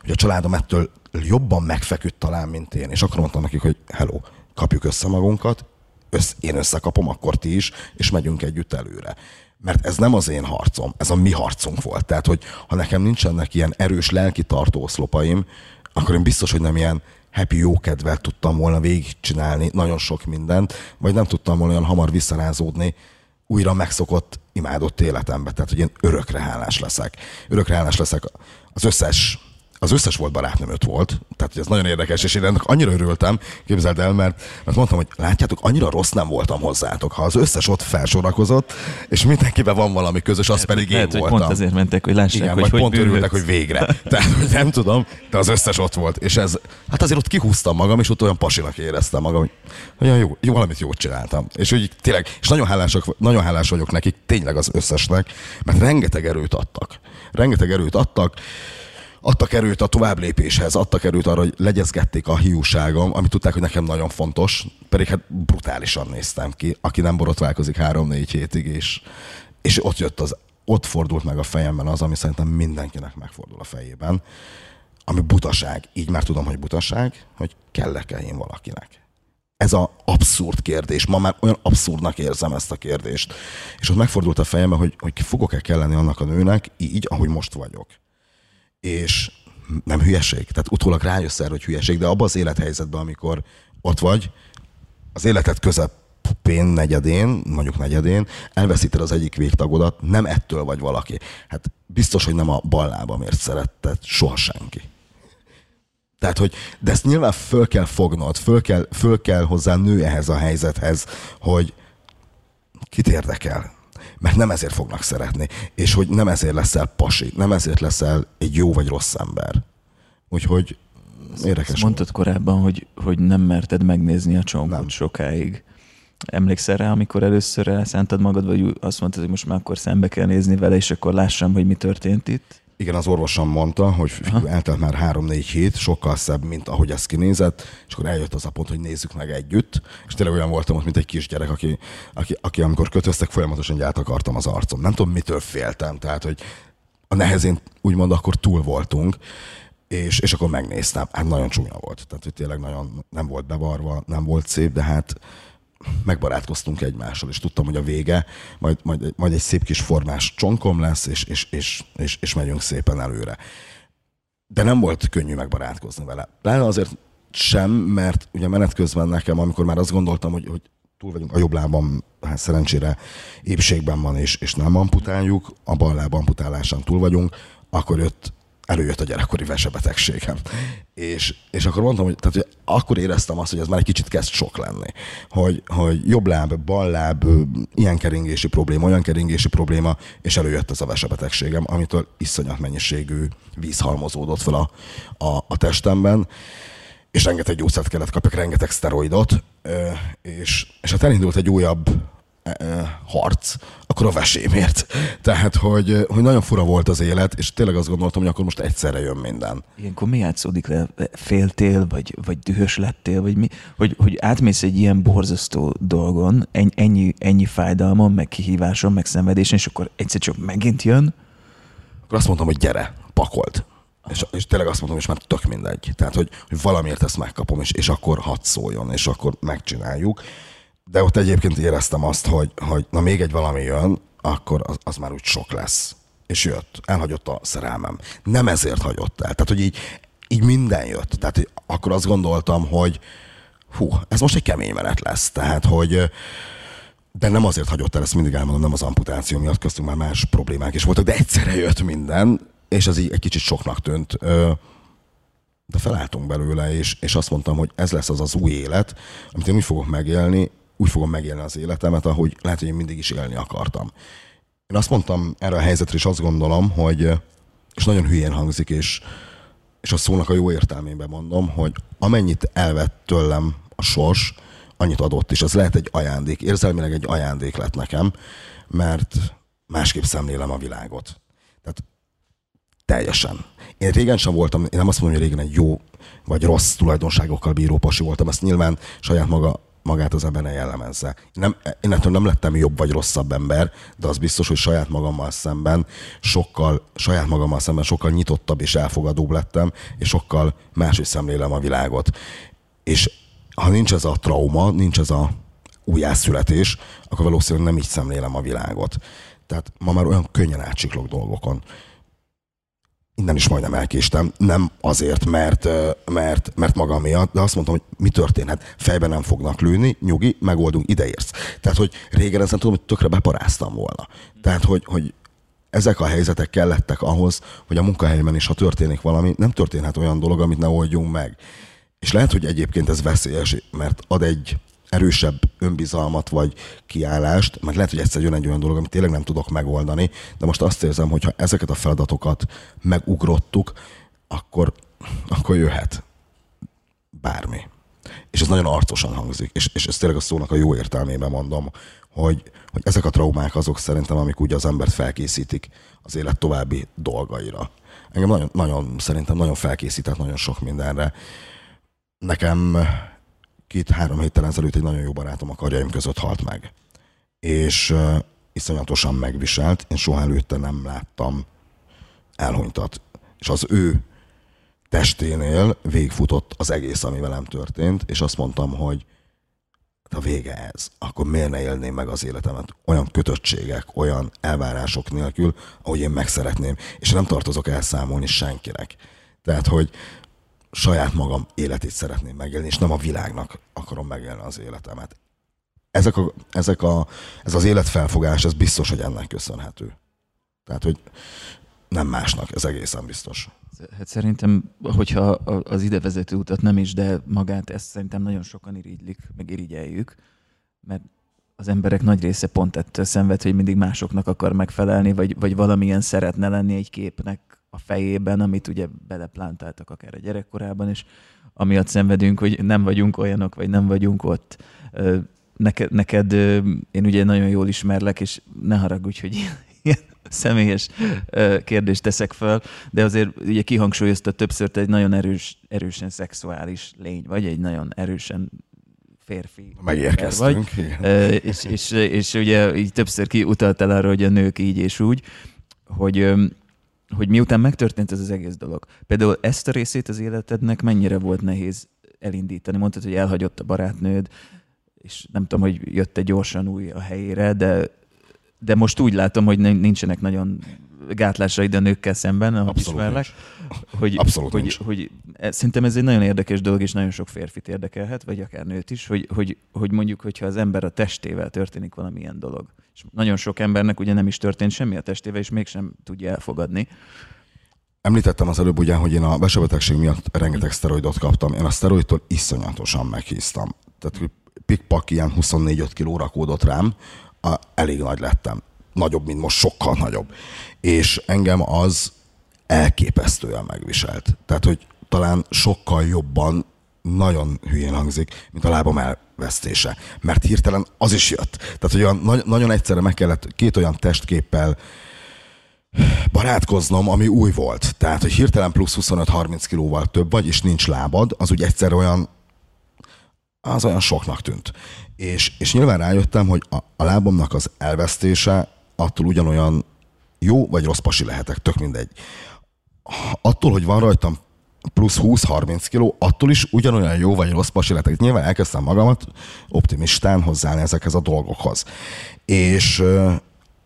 hogy a családom ettől jobban megfeküdt talán, mint én. És akkor mondtam nekik, hogy hello, kapjuk össze magunkat, össz, én összekapom, akkor ti is, és megyünk együtt előre mert ez nem az én harcom, ez a mi harcunk volt. Tehát, hogy ha nekem nincsenek ilyen erős lelki tartóoszlopaim, akkor én biztos, hogy nem ilyen happy jókedvel tudtam volna végigcsinálni nagyon sok mindent, vagy nem tudtam volna olyan hamar visszarázódni újra megszokott, imádott életembe. Tehát, hogy én örökre hálás leszek. Örökre hálás leszek az összes az összes volt barátnőm öt volt, tehát ez nagyon érdekes, és én ennek annyira örültem, képzeld el, mert, mert mondtam, hogy látjátok, annyira rossz nem voltam hozzátok, ha az összes ott felsorakozott, és mindenkiben van valami közös, az pedig én lehet, voltam. pont azért mentek, hogy lássák, Igen, hogy, hogy pont örültek, hogy végre. <laughs> Tehát, hogy nem tudom, de az összes ott volt. És ez, hát azért ott kihúztam magam, és ott olyan pasinak éreztem magam, hogy olyan jó, jó valamit jót csináltam. És úgy tényleg, és nagyon, hálások, nagyon hálás vagyok nekik, tényleg az összesnek, mert rengeteg erőt adtak. Rengeteg erőt adtak, adtak erőt a továbblépéshez, adtak erőt arra, hogy legyezgették a hiúságom, amit tudták, hogy nekem nagyon fontos, pedig hát brutálisan néztem ki, aki nem borotválkozik három-négy hétig, és, és ott jött az, ott fordult meg a fejemben az, ami szerintem mindenkinek megfordul a fejében, ami butaság. Így már tudom, hogy butaság, hogy kellek-e én valakinek. Ez az abszurd kérdés. Ma már olyan abszurdnak érzem ezt a kérdést. És ott megfordult a fejemben, hogy, hogy fogok-e kelleni annak a nőnek így, ahogy most vagyok és nem hülyeség. Tehát utólag rájössz erre, hogy hülyeség, de abban az élethelyzetben, amikor ott vagy, az életed közepén, negyedén, mondjuk negyedén, elveszíted az egyik végtagodat, nem ettől vagy valaki. Hát biztos, hogy nem a bal lábamért szeretted soha senki. Tehát, hogy, de ezt nyilván föl kell fognod, föl kell, föl kell hozzá nő ehhez a helyzethez, hogy kit érdekel, mert nem ezért fognak szeretni, és hogy nem ezért leszel pasi, nem ezért leszel egy jó vagy rossz ember. Úgyhogy érdekes. Ezt mondtad korábban, hogy, hogy nem merted megnézni a csonkot sokáig. Emlékszel rá, amikor először elszántad magad, vagy azt mondtad, hogy most már akkor szembe kell nézni vele, és akkor lássam, hogy mi történt itt? Igen, az orvosom mondta, hogy figyelj, eltelt már három-négy hét, sokkal szebb, mint ahogy ez kinézett, és akkor eljött az a pont, hogy nézzük meg együtt, és tényleg olyan voltam ott, mint egy kisgyerek, aki, aki, aki amikor kötöztek, folyamatosan gyárt akartam az arcom. Nem tudom, mitől féltem, tehát, hogy a nehezén úgymond akkor túl voltunk, és, és akkor megnéztem. Hát nagyon csúnya volt. Tehát, hogy tényleg nagyon nem volt bevarva, nem volt szép, de hát megbarátkoztunk egymással, és tudtam, hogy a vége majd, majd, majd egy szép kis formás csonkom lesz, és, és, és, és, és megyünk szépen előre. De nem volt könnyű megbarátkozni vele. Pláne azért sem, mert ugye menet közben nekem, amikor már azt gondoltam, hogy, hogy túl vagyunk a jobb lábam, hát szerencsére épségben van, és, és nem amputáljuk, a bal láb amputálásán túl vagyunk, akkor jött előjött a gyerekkori vesebetegségem. És, és akkor mondtam, hogy, tehát, hogy akkor éreztem azt, hogy ez már egy kicsit kezd sok lenni. Hogy, hogy jobb láb, bal láb, ilyen keringési probléma, olyan keringési probléma, és előjött ez a vesebetegségem, amitől iszonyat mennyiségű víz halmozódott fel a, a, a testemben és rengeteg gyógyszert kellett kapjak, rengeteg szteroidot, és, és hát elindult egy újabb harc, akkor a vesémért. Tehát, hogy, hogy nagyon fura volt az élet, és tényleg azt gondoltam, hogy akkor most egyszerre jön minden. Ilyenkor mi játszódik le? Féltél, vagy, vagy dühös lettél, vagy mi? Hogy, hogy átmész egy ilyen borzasztó dolgon, ennyi, ennyi fájdalmon, meg kihíváson, meg szenvedésen, és akkor egyszer csak megint jön? Akkor azt mondtam, hogy gyere, pakolt. És, és tényleg azt mondom, és már tök mindegy. Tehát, hogy, hogy valamiért ezt megkapom, és, és akkor hadd szóljon, és akkor megcsináljuk. De ott egyébként éreztem azt, hogy, hogy na még egy valami jön, akkor az, az már úgy sok lesz. És jött. Elhagyott a szerelmem. Nem ezért hagyott el. Tehát, hogy így, így minden jött. Tehát hogy akkor azt gondoltam, hogy hú, ez most egy kemény menet lesz. Tehát, hogy de nem azért hagyott el, ezt mindig elmondom, nem az amputáció miatt, köztünk már más problémák is voltak, de egyszerre jött minden, és az így egy kicsit soknak tűnt. De felálltunk belőle, és, és azt mondtam, hogy ez lesz az az új élet, amit én úgy fogok megélni, úgy fogom megélni az életemet, ahogy lehet, hogy én mindig is élni akartam. Én azt mondtam erre a helyzetre, és azt gondolom, hogy, és nagyon hülyén hangzik, és, és a szónak a jó értelmében mondom, hogy amennyit elvett tőlem a sors, annyit adott is. Az lehet egy ajándék, érzelmileg egy ajándék lett nekem, mert másképp szemlélem a világot. Tehát Teljesen. Én régen sem voltam, én nem azt mondom, hogy régen egy jó vagy rossz tulajdonságokkal bíró pasi voltam, ezt nyilván saját maga magát az ember ne jellemezze. Nem, én ettől nem lettem jobb vagy rosszabb ember, de az biztos, hogy saját magammal szemben sokkal, saját magammal szemben sokkal nyitottabb és elfogadóbb lettem, és sokkal máshogy szemlélem a világot. És ha nincs ez a trauma, nincs ez a újjászületés, akkor valószínűleg nem így szemlélem a világot. Tehát ma már olyan könnyen átsiklok dolgokon innen is majdnem elkéstem. Nem azért, mert, mert, mert maga miatt, de azt mondtam, hogy mi történhet. Fejben nem fognak lőni, nyugi, megoldunk, ideérsz. Tehát, hogy régen ezen tudom, hogy tökre beparáztam volna. Tehát, hogy, hogy ezek a helyzetek kellettek ahhoz, hogy a munkahelyben is, ha történik valami, nem történhet olyan dolog, amit ne oldjunk meg. És lehet, hogy egyébként ez veszélyes, mert ad egy erősebb önbizalmat vagy kiállást, mert lehet, hogy egyszer jön egy olyan dolog, amit tényleg nem tudok megoldani, de most azt érzem, hogy ha ezeket a feladatokat megugrottuk, akkor, akkor jöhet bármi. És ez nagyon arcosan hangzik, és, és ez tényleg a szónak a jó értelmében mondom, hogy, hogy ezek a traumák azok szerintem, amik úgy az embert felkészítik az élet további dolgaira. Engem nagyon, nagyon szerintem nagyon felkészített nagyon sok mindenre. Nekem két-három héttel ezelőtt egy nagyon jó barátom a karjaim között halt meg. És uh, iszonyatosan megviselt. Én soha előtte nem láttam elhunytat. És az ő testénél végfutott az egész, ami velem történt, és azt mondtam, hogy a vége ez, akkor miért ne élném meg az életemet olyan kötöttségek, olyan elvárások nélkül, ahogy én meg és nem tartozok elszámolni senkinek. Tehát, hogy saját magam életét szeretném megélni, és nem a világnak akarom megélni az életemet. Ezek a, ezek a, ez az életfelfogás, ez biztos, hogy ennek köszönhető. Tehát, hogy nem másnak, ez egészen biztos. Hát szerintem, hogyha az idevezető utat nem is, de magát ezt szerintem nagyon sokan irigylik, meg irigyeljük, mert az emberek nagy része pont ettől szenved, hogy mindig másoknak akar megfelelni, vagy, vagy valamilyen szeretne lenni egy képnek a fejében, amit ugye beleplántáltak akár a gyerekkorában, és amiatt szenvedünk, hogy nem vagyunk olyanok, vagy nem vagyunk ott. Neked, neked én ugye nagyon jól ismerlek, és ne haragudj, hogy ilyen személyes kérdést teszek fel, de azért ugye kihangsúlyozta többször, te egy nagyon erős, erősen szexuális lény vagy, egy nagyon erősen férfi. Megérkeztünk. Vagy, és, és, és, ugye így többször kiutaltál arra, hogy a nők így és úgy, hogy hogy miután megtörtént ez az egész dolog, például ezt a részét az életednek mennyire volt nehéz elindítani? Mondtad, hogy elhagyott a barátnőd, és nem tudom, hogy jött-e gyorsan új a helyére, de, de most úgy látom, hogy nincsenek nagyon gátlásaid a nőkkel szemben, ahogy Abszolút ismerlek. Hogy, Abszolút hogy, hogy, hogy, szerintem ez egy nagyon érdekes dolog, és nagyon sok férfit érdekelhet, vagy akár nőt is, hogy, hogy, hogy mondjuk, hogyha az ember a testével történik valamilyen dolog. És nagyon sok embernek ugye nem is történt semmi a testével, és mégsem tudja elfogadni. Említettem az előbb ugye, hogy én a vesebetegség miatt rengeteg szteroidot kaptam. Én a szteroidtól iszonyatosan meghíztam. Tehát, pikpak ilyen 24-5 kiló rakódott rám, a, elég nagy lettem. Nagyobb, mint most, sokkal nagyobb. És engem az elképesztően megviselt. Tehát, hogy talán sokkal jobban, nagyon hülyén hangzik, mint a lábam elvesztése. Mert hirtelen az is jött. Tehát, hogy olyan, nagyon egyszerre meg kellett két olyan testképpel barátkoznom, ami új volt. Tehát, hogy hirtelen plusz 25-30 kilóval több vagy, és nincs lábad, az úgy egyszer olyan az olyan soknak tűnt. És, és nyilván rájöttem, hogy a, a lábomnak az elvesztése attól ugyanolyan jó vagy rossz pasi lehetek, tök mindegy. Attól, hogy van rajtam plusz 20-30 kiló, attól is ugyanolyan jó vagy rossz pasi lehetek. Nyilván elkezdtem magamat optimistán hozzáállni ezekhez a dolgokhoz. És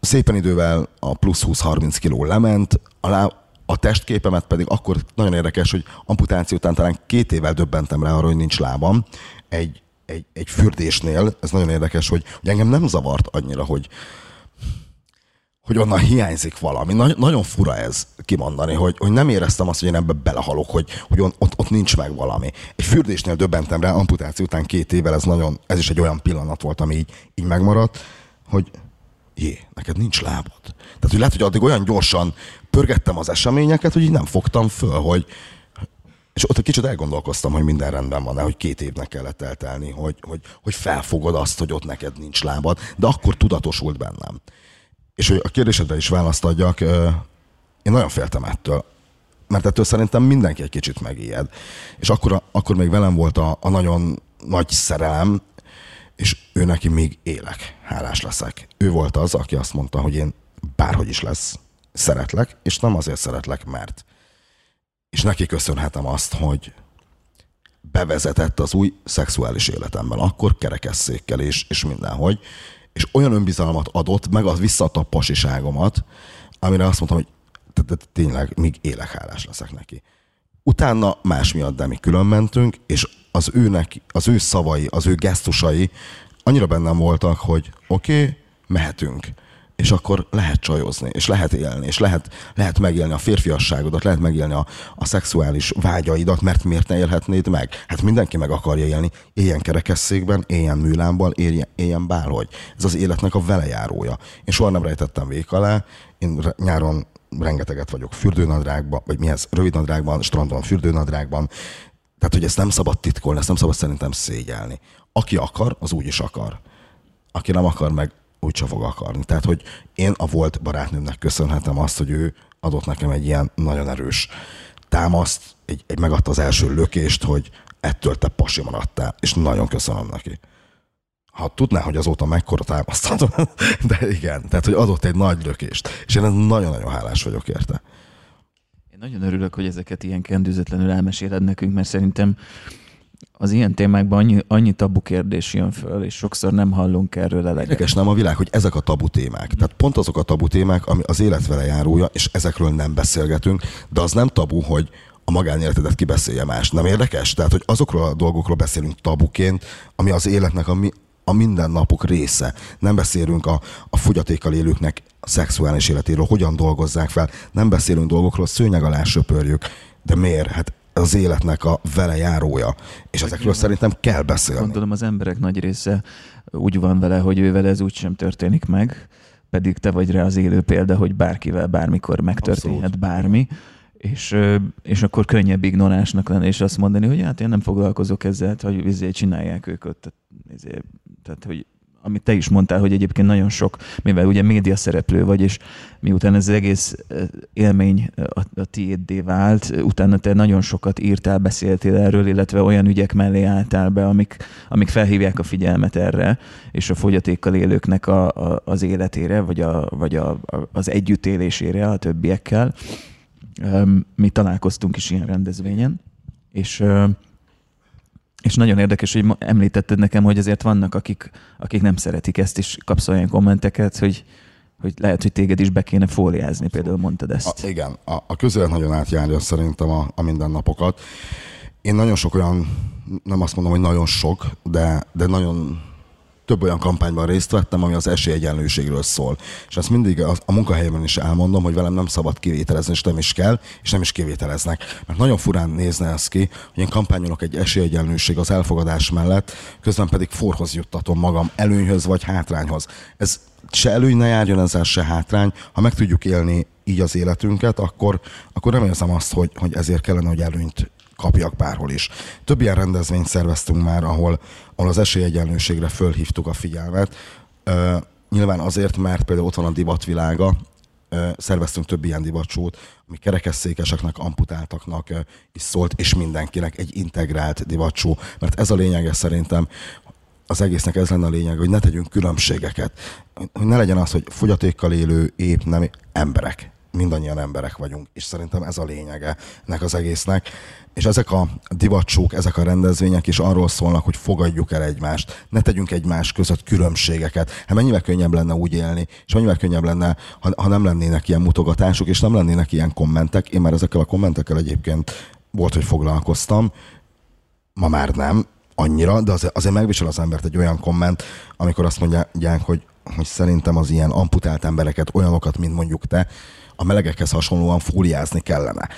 szépen idővel a plusz 20-30 kiló lement, a, lá, a testképemet pedig akkor nagyon érdekes, hogy amputáció után talán két évvel döbbentem rá arra, hogy nincs lábam. Egy, egy, egy fürdésnél, ez nagyon érdekes, hogy, hogy engem nem zavart annyira, hogy, hogy onnan hiányzik valami. Nagy, nagyon fura ez kimondani, hogy, hogy nem éreztem azt, hogy én ebbe belehalok, hogy, hogy on, ott, ott nincs meg valami. Egy fürdésnél döbbentem rá, amputáció után két évvel, ez nagyon, ez is egy olyan pillanat volt, ami így, így megmaradt, hogy jé, neked nincs lábad. Tehát, hogy lehet, hogy addig olyan gyorsan pörgettem az eseményeket, hogy így nem fogtam föl, hogy és ott egy kicsit elgondolkoztam, hogy minden rendben van, hogy két évnek kellett eltelni, hogy, hogy, hogy felfogod azt, hogy ott neked nincs lábad, de akkor tudatosult bennem. És hogy a kérdésedre is választ adjak, én nagyon féltem ettől, mert ettől szerintem mindenki egy kicsit megijed. És akkor, akkor még velem volt a, a nagyon nagy szerelem, és ő neki még élek, hálás leszek. Ő volt az, aki azt mondta, hogy én bárhogy is lesz, szeretlek, és nem azért szeretlek, mert. És neki köszönhetem azt, hogy bevezetett az új szexuális életemben, akkor kerekesszékkel és, és mindenhogy, és olyan önbizalmat adott, meg az visszaadta a pasiságomat, amire azt mondtam, hogy tényleg még élek leszek neki. Utána más miatt, de mi külön mentünk, és az őnek, az ő szavai, az ő gesztusai annyira bennem voltak, hogy oké, okay, mehetünk és akkor lehet csajozni, és lehet élni, és lehet, lehet megélni a férfiasságodat, lehet megélni a, a szexuális vágyaidat, mert miért ne élhetnéd meg? Hát mindenki meg akarja élni, éljen kerekesszékben, éljen műlámban, éljen, éljen bárhogy. Ez az életnek a velejárója. Én soha nem rejtettem vék alá, én nyáron rengeteget vagyok fürdőnadrágban, vagy mihez, rövidnadrágban, strandon fürdőnadrágban, tehát, hogy ezt nem szabad titkolni, ezt nem szabad szerintem szégyelni. Aki akar, az úgy is akar. Aki nem akar, meg úgyse fog akarni. Tehát, hogy én a volt barátnőmnek köszönhetem azt, hogy ő adott nekem egy ilyen nagyon erős támaszt, egy, egy megadta az első lökést, hogy ettől te pasi maradtál, és nagyon köszönöm neki. Ha tudná, hogy azóta mekkora támasztatom, <laughs> de igen, tehát, hogy adott egy nagy lökést, és én nagyon-nagyon hálás vagyok érte. Én nagyon örülök, hogy ezeket ilyen kendőzetlenül elmeséled nekünk, mert szerintem az ilyen témákban annyi, annyi tabu kérdés jön föl, és sokszor nem hallunk erről eleget. Érdekes nem a világ, hogy ezek a tabu témák. Tehát pont azok a tabu témák, ami az élet vele járója, és ezekről nem beszélgetünk, de az nem tabu, hogy a magánéletedet kibeszélje más. Nem érdekes? Tehát, hogy azokról a dolgokról beszélünk tabuként, ami az életnek a, mi, a mindennapok része. Nem beszélünk a, a fogyatékkal élőknek a szexuális életéről, hogyan dolgozzák fel. Nem beszélünk dolgokról, szőnyeg alá söpörjük. De miért? Hát az életnek a vele járója. És ezekről szerintem kell beszélni. Gondolom az emberek nagy része úgy van vele, hogy ővel ez úgysem történik meg, pedig te vagy rá az élő példa, hogy bárkivel bármikor megtörténhet Abszolút. bármi, és, és akkor könnyebb ignorásnak lenni, és azt mondani, hogy hát én nem foglalkozok ezzel, hát, hogy vizé csinálják őket. Tehát, izé, tehát, hogy amit te is mondtál, hogy egyébként nagyon sok, mivel ugye média szereplő vagy, és miután ez az egész élmény a, a tiéddé vált, utána te nagyon sokat írtál, beszéltél erről, illetve olyan ügyek mellé álltál be, amik, amik felhívják a figyelmet erre, és a fogyatékkal élőknek a, a, az életére, vagy, a, vagy a, az együttélésére a többiekkel. Mi találkoztunk is ilyen rendezvényen, és És nagyon érdekes, hogy említetted nekem, hogy azért vannak, akik, akik nem szeretik ezt, és kapsz olyan kommenteket, hogy, hogy lehet, hogy téged is be kéne fóliázni, például mondtad ezt. A, igen, a, a közélet nagyon átjárja szerintem a, a mindennapokat. Én nagyon sok olyan, nem azt mondom, hogy nagyon sok, de, de nagyon több olyan kampányban részt vettem, ami az esélyegyenlőségről szól. És ezt mindig a, a munkahelyemben is elmondom, hogy velem nem szabad kivételezni, és nem is kell, és nem is kivételeznek. Mert nagyon furán nézne ez ki, hogy én kampányolok egy esélyegyenlőség az elfogadás mellett, közben pedig forhoz juttatom magam előnyhöz vagy hátrányhoz. Ez se előny ne járjon ezzel, se hátrány. Ha meg tudjuk élni így az életünket, akkor, akkor nem érzem azt, hogy, hogy ezért kellene, hogy előnyt kapjak bárhol is. Több ilyen rendezvényt szerveztünk már, ahol, ahol az esélyegyenlőségre fölhívtuk a figyelmet. Uh, nyilván azért, mert például ott van a divatvilága, szerveztünk több ilyen divatsót, ami kerekesszékeseknek, amputáltaknak is szólt, és mindenkinek egy integrált divatsó. Mert ez a lényege szerintem, az egésznek ez lenne a lényeg, hogy ne tegyünk különbségeket. Hogy ne legyen az, hogy fogyatékkal élő, épp nem emberek mindannyian emberek vagyunk, és szerintem ez a lényege ennek az egésznek. És ezek a divacsók, ezek a rendezvények is arról szólnak, hogy fogadjuk el egymást, ne tegyünk egymás között különbségeket. Hát mennyivel könnyebb lenne úgy élni, és mennyivel könnyebb lenne, ha, ha nem lennének ilyen mutogatások, és nem lennének ilyen kommentek. Én már ezekkel a kommentekkel egyébként volt, hogy foglalkoztam, ma már nem, annyira, de azért, azért megvisel az embert egy olyan komment, amikor azt mondják, hogy, hogy szerintem az ilyen amputált embereket, olyanokat, mint mondjuk te, a melegekhez hasonlóan fóliázni kellene.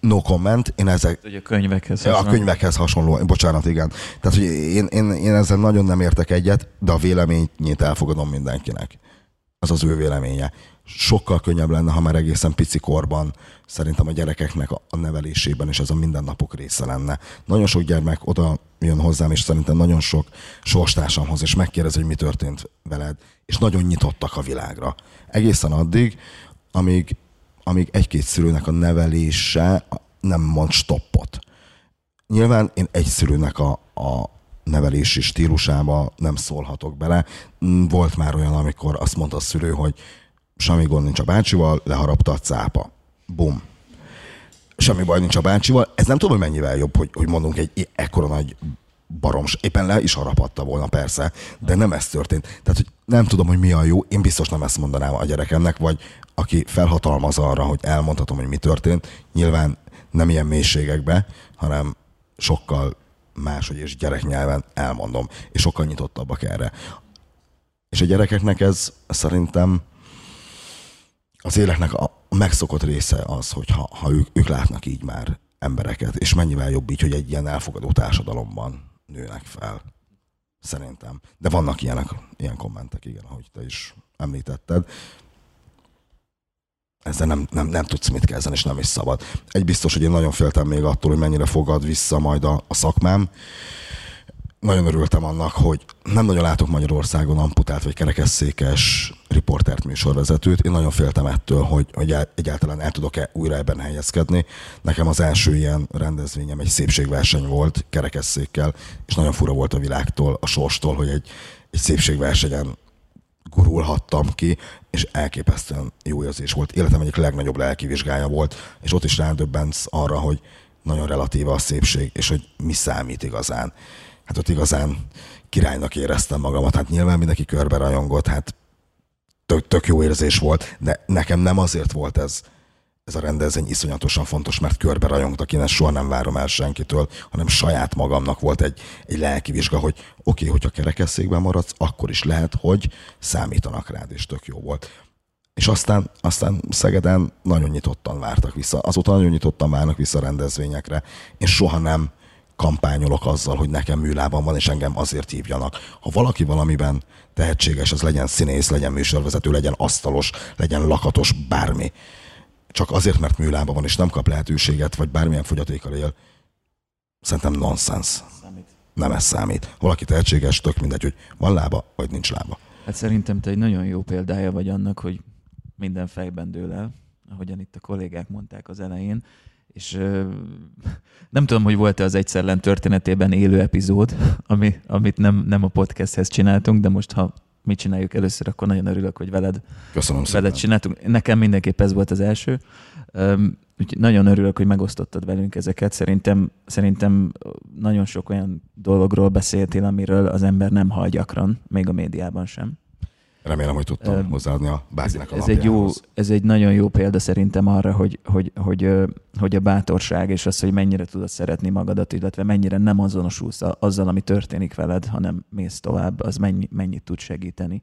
No comment, én ezek... Ugye a könyvekhez hasonló. A könyvekhez hasonló, bocsánat, igen. Tehát, hogy én, én, én ezzel nagyon nem értek egyet, de a véleményét elfogadom mindenkinek. Az az ő véleménye. Sokkal könnyebb lenne, ha már egészen pici korban szerintem a gyerekeknek a nevelésében is ez a mindennapok része lenne. Nagyon sok gyermek oda jön hozzám, és szerintem nagyon sok sorstársamhoz, és megkérdez, hogy mi történt veled, és nagyon nyitottak a világra. Egészen addig, amíg, amíg egy-két szülőnek a nevelése nem mond stoppot. Nyilván én egy szülőnek a, a nevelési stílusába nem szólhatok bele. Volt már olyan, amikor azt mondta a szülő, hogy semmi gond nincs a bácsival, leharapta a cápa. Bum. Semmi baj nincs a bácsival. Ez nem tudom, hogy mennyivel jobb, hogy, hogy mondunk egy ekkora nagy baroms, éppen le is haraphatta volna persze, de nem ez történt. Tehát, hogy nem tudom, hogy mi a jó, én biztos nem ezt mondanám a gyerekemnek, vagy aki felhatalmaz arra, hogy elmondhatom, hogy mi történt, nyilván nem ilyen mélységekbe, hanem sokkal máshogy és gyereknyelven elmondom, és sokkal nyitottabbak erre. És a gyerekeknek ez szerintem az életnek a megszokott része az, hogy ha, ha ők, ők látnak így már embereket, és mennyivel jobb így, hogy egy ilyen elfogadó társadalomban nőnek fel. Szerintem. De vannak ilyenek, ilyen kommentek, igen, ahogy te is említetted. Ezzel nem, nem, nem tudsz mit kezdeni, és nem is szabad. Egy biztos, hogy én nagyon féltem még attól, hogy mennyire fogad vissza majd a, a szakmám, nagyon örültem annak, hogy nem nagyon látok Magyarországon amputált vagy kerekesszékes riportert műsorvezetőt. Én nagyon féltem ettől, hogy, hogy egyáltalán el tudok-e újra ebben helyezkedni. Nekem az első ilyen rendezvényem egy szépségverseny volt kerekesszékkel, és nagyon fura volt a világtól, a sorstól, hogy egy, egy szépségversenyen gurulhattam ki, és elképesztően jó érzés volt. Életem egyik legnagyobb lelki vizsgája volt, és ott is rádöbbensz arra, hogy nagyon relatíva a szépség, és hogy mi számít igazán hát ott igazán királynak éreztem magamat. Hát nyilván mindenki körbe rajongott, hát tök, tök jó érzés volt, de nekem nem azért volt ez, ez a rendezvény iszonyatosan fontos, mert körbe rajongtak, én ezt soha nem várom el senkitől, hanem saját magamnak volt egy, egy lelki vizsga, hogy oké, okay, hogyha kerekesszékben maradsz, akkor is lehet, hogy számítanak rád, és tök jó volt. És aztán, aztán Szegeden nagyon nyitottan vártak vissza, azóta nagyon nyitottan várnak vissza rendezvényekre. Én soha nem kampányolok azzal, hogy nekem műlában van, és engem azért hívjanak. Ha valaki valamiben tehetséges, az legyen színész, legyen műsorvezető, legyen asztalos, legyen lakatos, bármi. Csak azért, mert műlában van, és nem kap lehetőséget, vagy bármilyen fogyatékkal él, szerintem nonsens. Nem ez számít. Valaki tehetséges, tök mindegy, hogy van lába, vagy nincs lába. Hát szerintem te egy nagyon jó példája vagy annak, hogy minden fejben dől el, ahogyan itt a kollégák mondták az elején és nem tudom, hogy volt-e az egyszerlen történetében élő epizód, ami, amit nem, nem a podcasthez csináltunk, de most ha mit csináljuk először, akkor nagyon örülök, hogy veled, Köszönöm szépen. veled csináltunk. Nekem mindenképp ez volt az első. Úgyhogy nagyon örülök, hogy megosztottad velünk ezeket. Szerintem, szerintem nagyon sok olyan dologról beszéltél, amiről az ember nem hall gyakran, még a médiában sem. Remélem, hogy tudtam Ö, hozzáadni a bárkinek a ez egy, jó, ez egy nagyon jó példa szerintem arra, hogy, hogy, hogy, hogy a bátorság és az, hogy mennyire tudod szeretni magadat, illetve mennyire nem azonosulsz azzal, ami történik veled, hanem mész tovább, az mennyi, mennyit tud segíteni.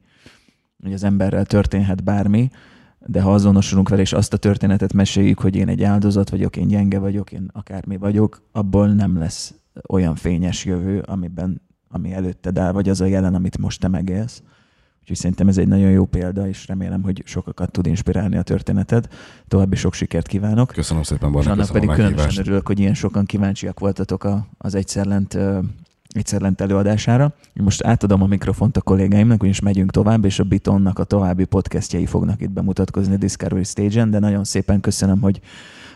Hogy az emberrel történhet bármi, de ha azonosulunk vele, és azt a történetet meséljük, hogy én egy áldozat vagyok, én gyenge vagyok, én akármi vagyok, abból nem lesz olyan fényes jövő, amiben, ami előtted áll, vagy az a jelen, amit most te megélsz. Úgyhogy szerintem ez egy nagyon jó példa, és remélem, hogy sokakat tud inspirálni a történeted. További sok sikert kívánok. Köszönöm szépen, És Barna, annak köszönöm pedig különösen örülök, hogy ilyen sokan kíváncsiak voltatok a, az Egyszerlent, Egyszerlent előadására. Most átadom a mikrofont a kollégáimnak, úgyis megyünk tovább, és a Bitonnak a további podcastjei fognak itt bemutatkozni a Discovery Stage-en, de nagyon szépen köszönöm, hogy,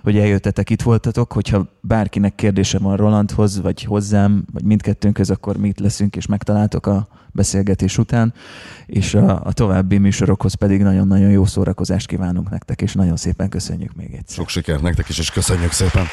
hogy eljöttetek, itt voltatok. Hogyha bárkinek kérdése van Rolandhoz, vagy hozzám, vagy mindkettőnkhöz, akkor mi itt leszünk, és megtaláltok a beszélgetés után, és a, a további műsorokhoz pedig nagyon-nagyon jó szórakozást kívánunk nektek, és nagyon szépen köszönjük még egyszer. Sok sikert nektek is, és köszönjük szépen.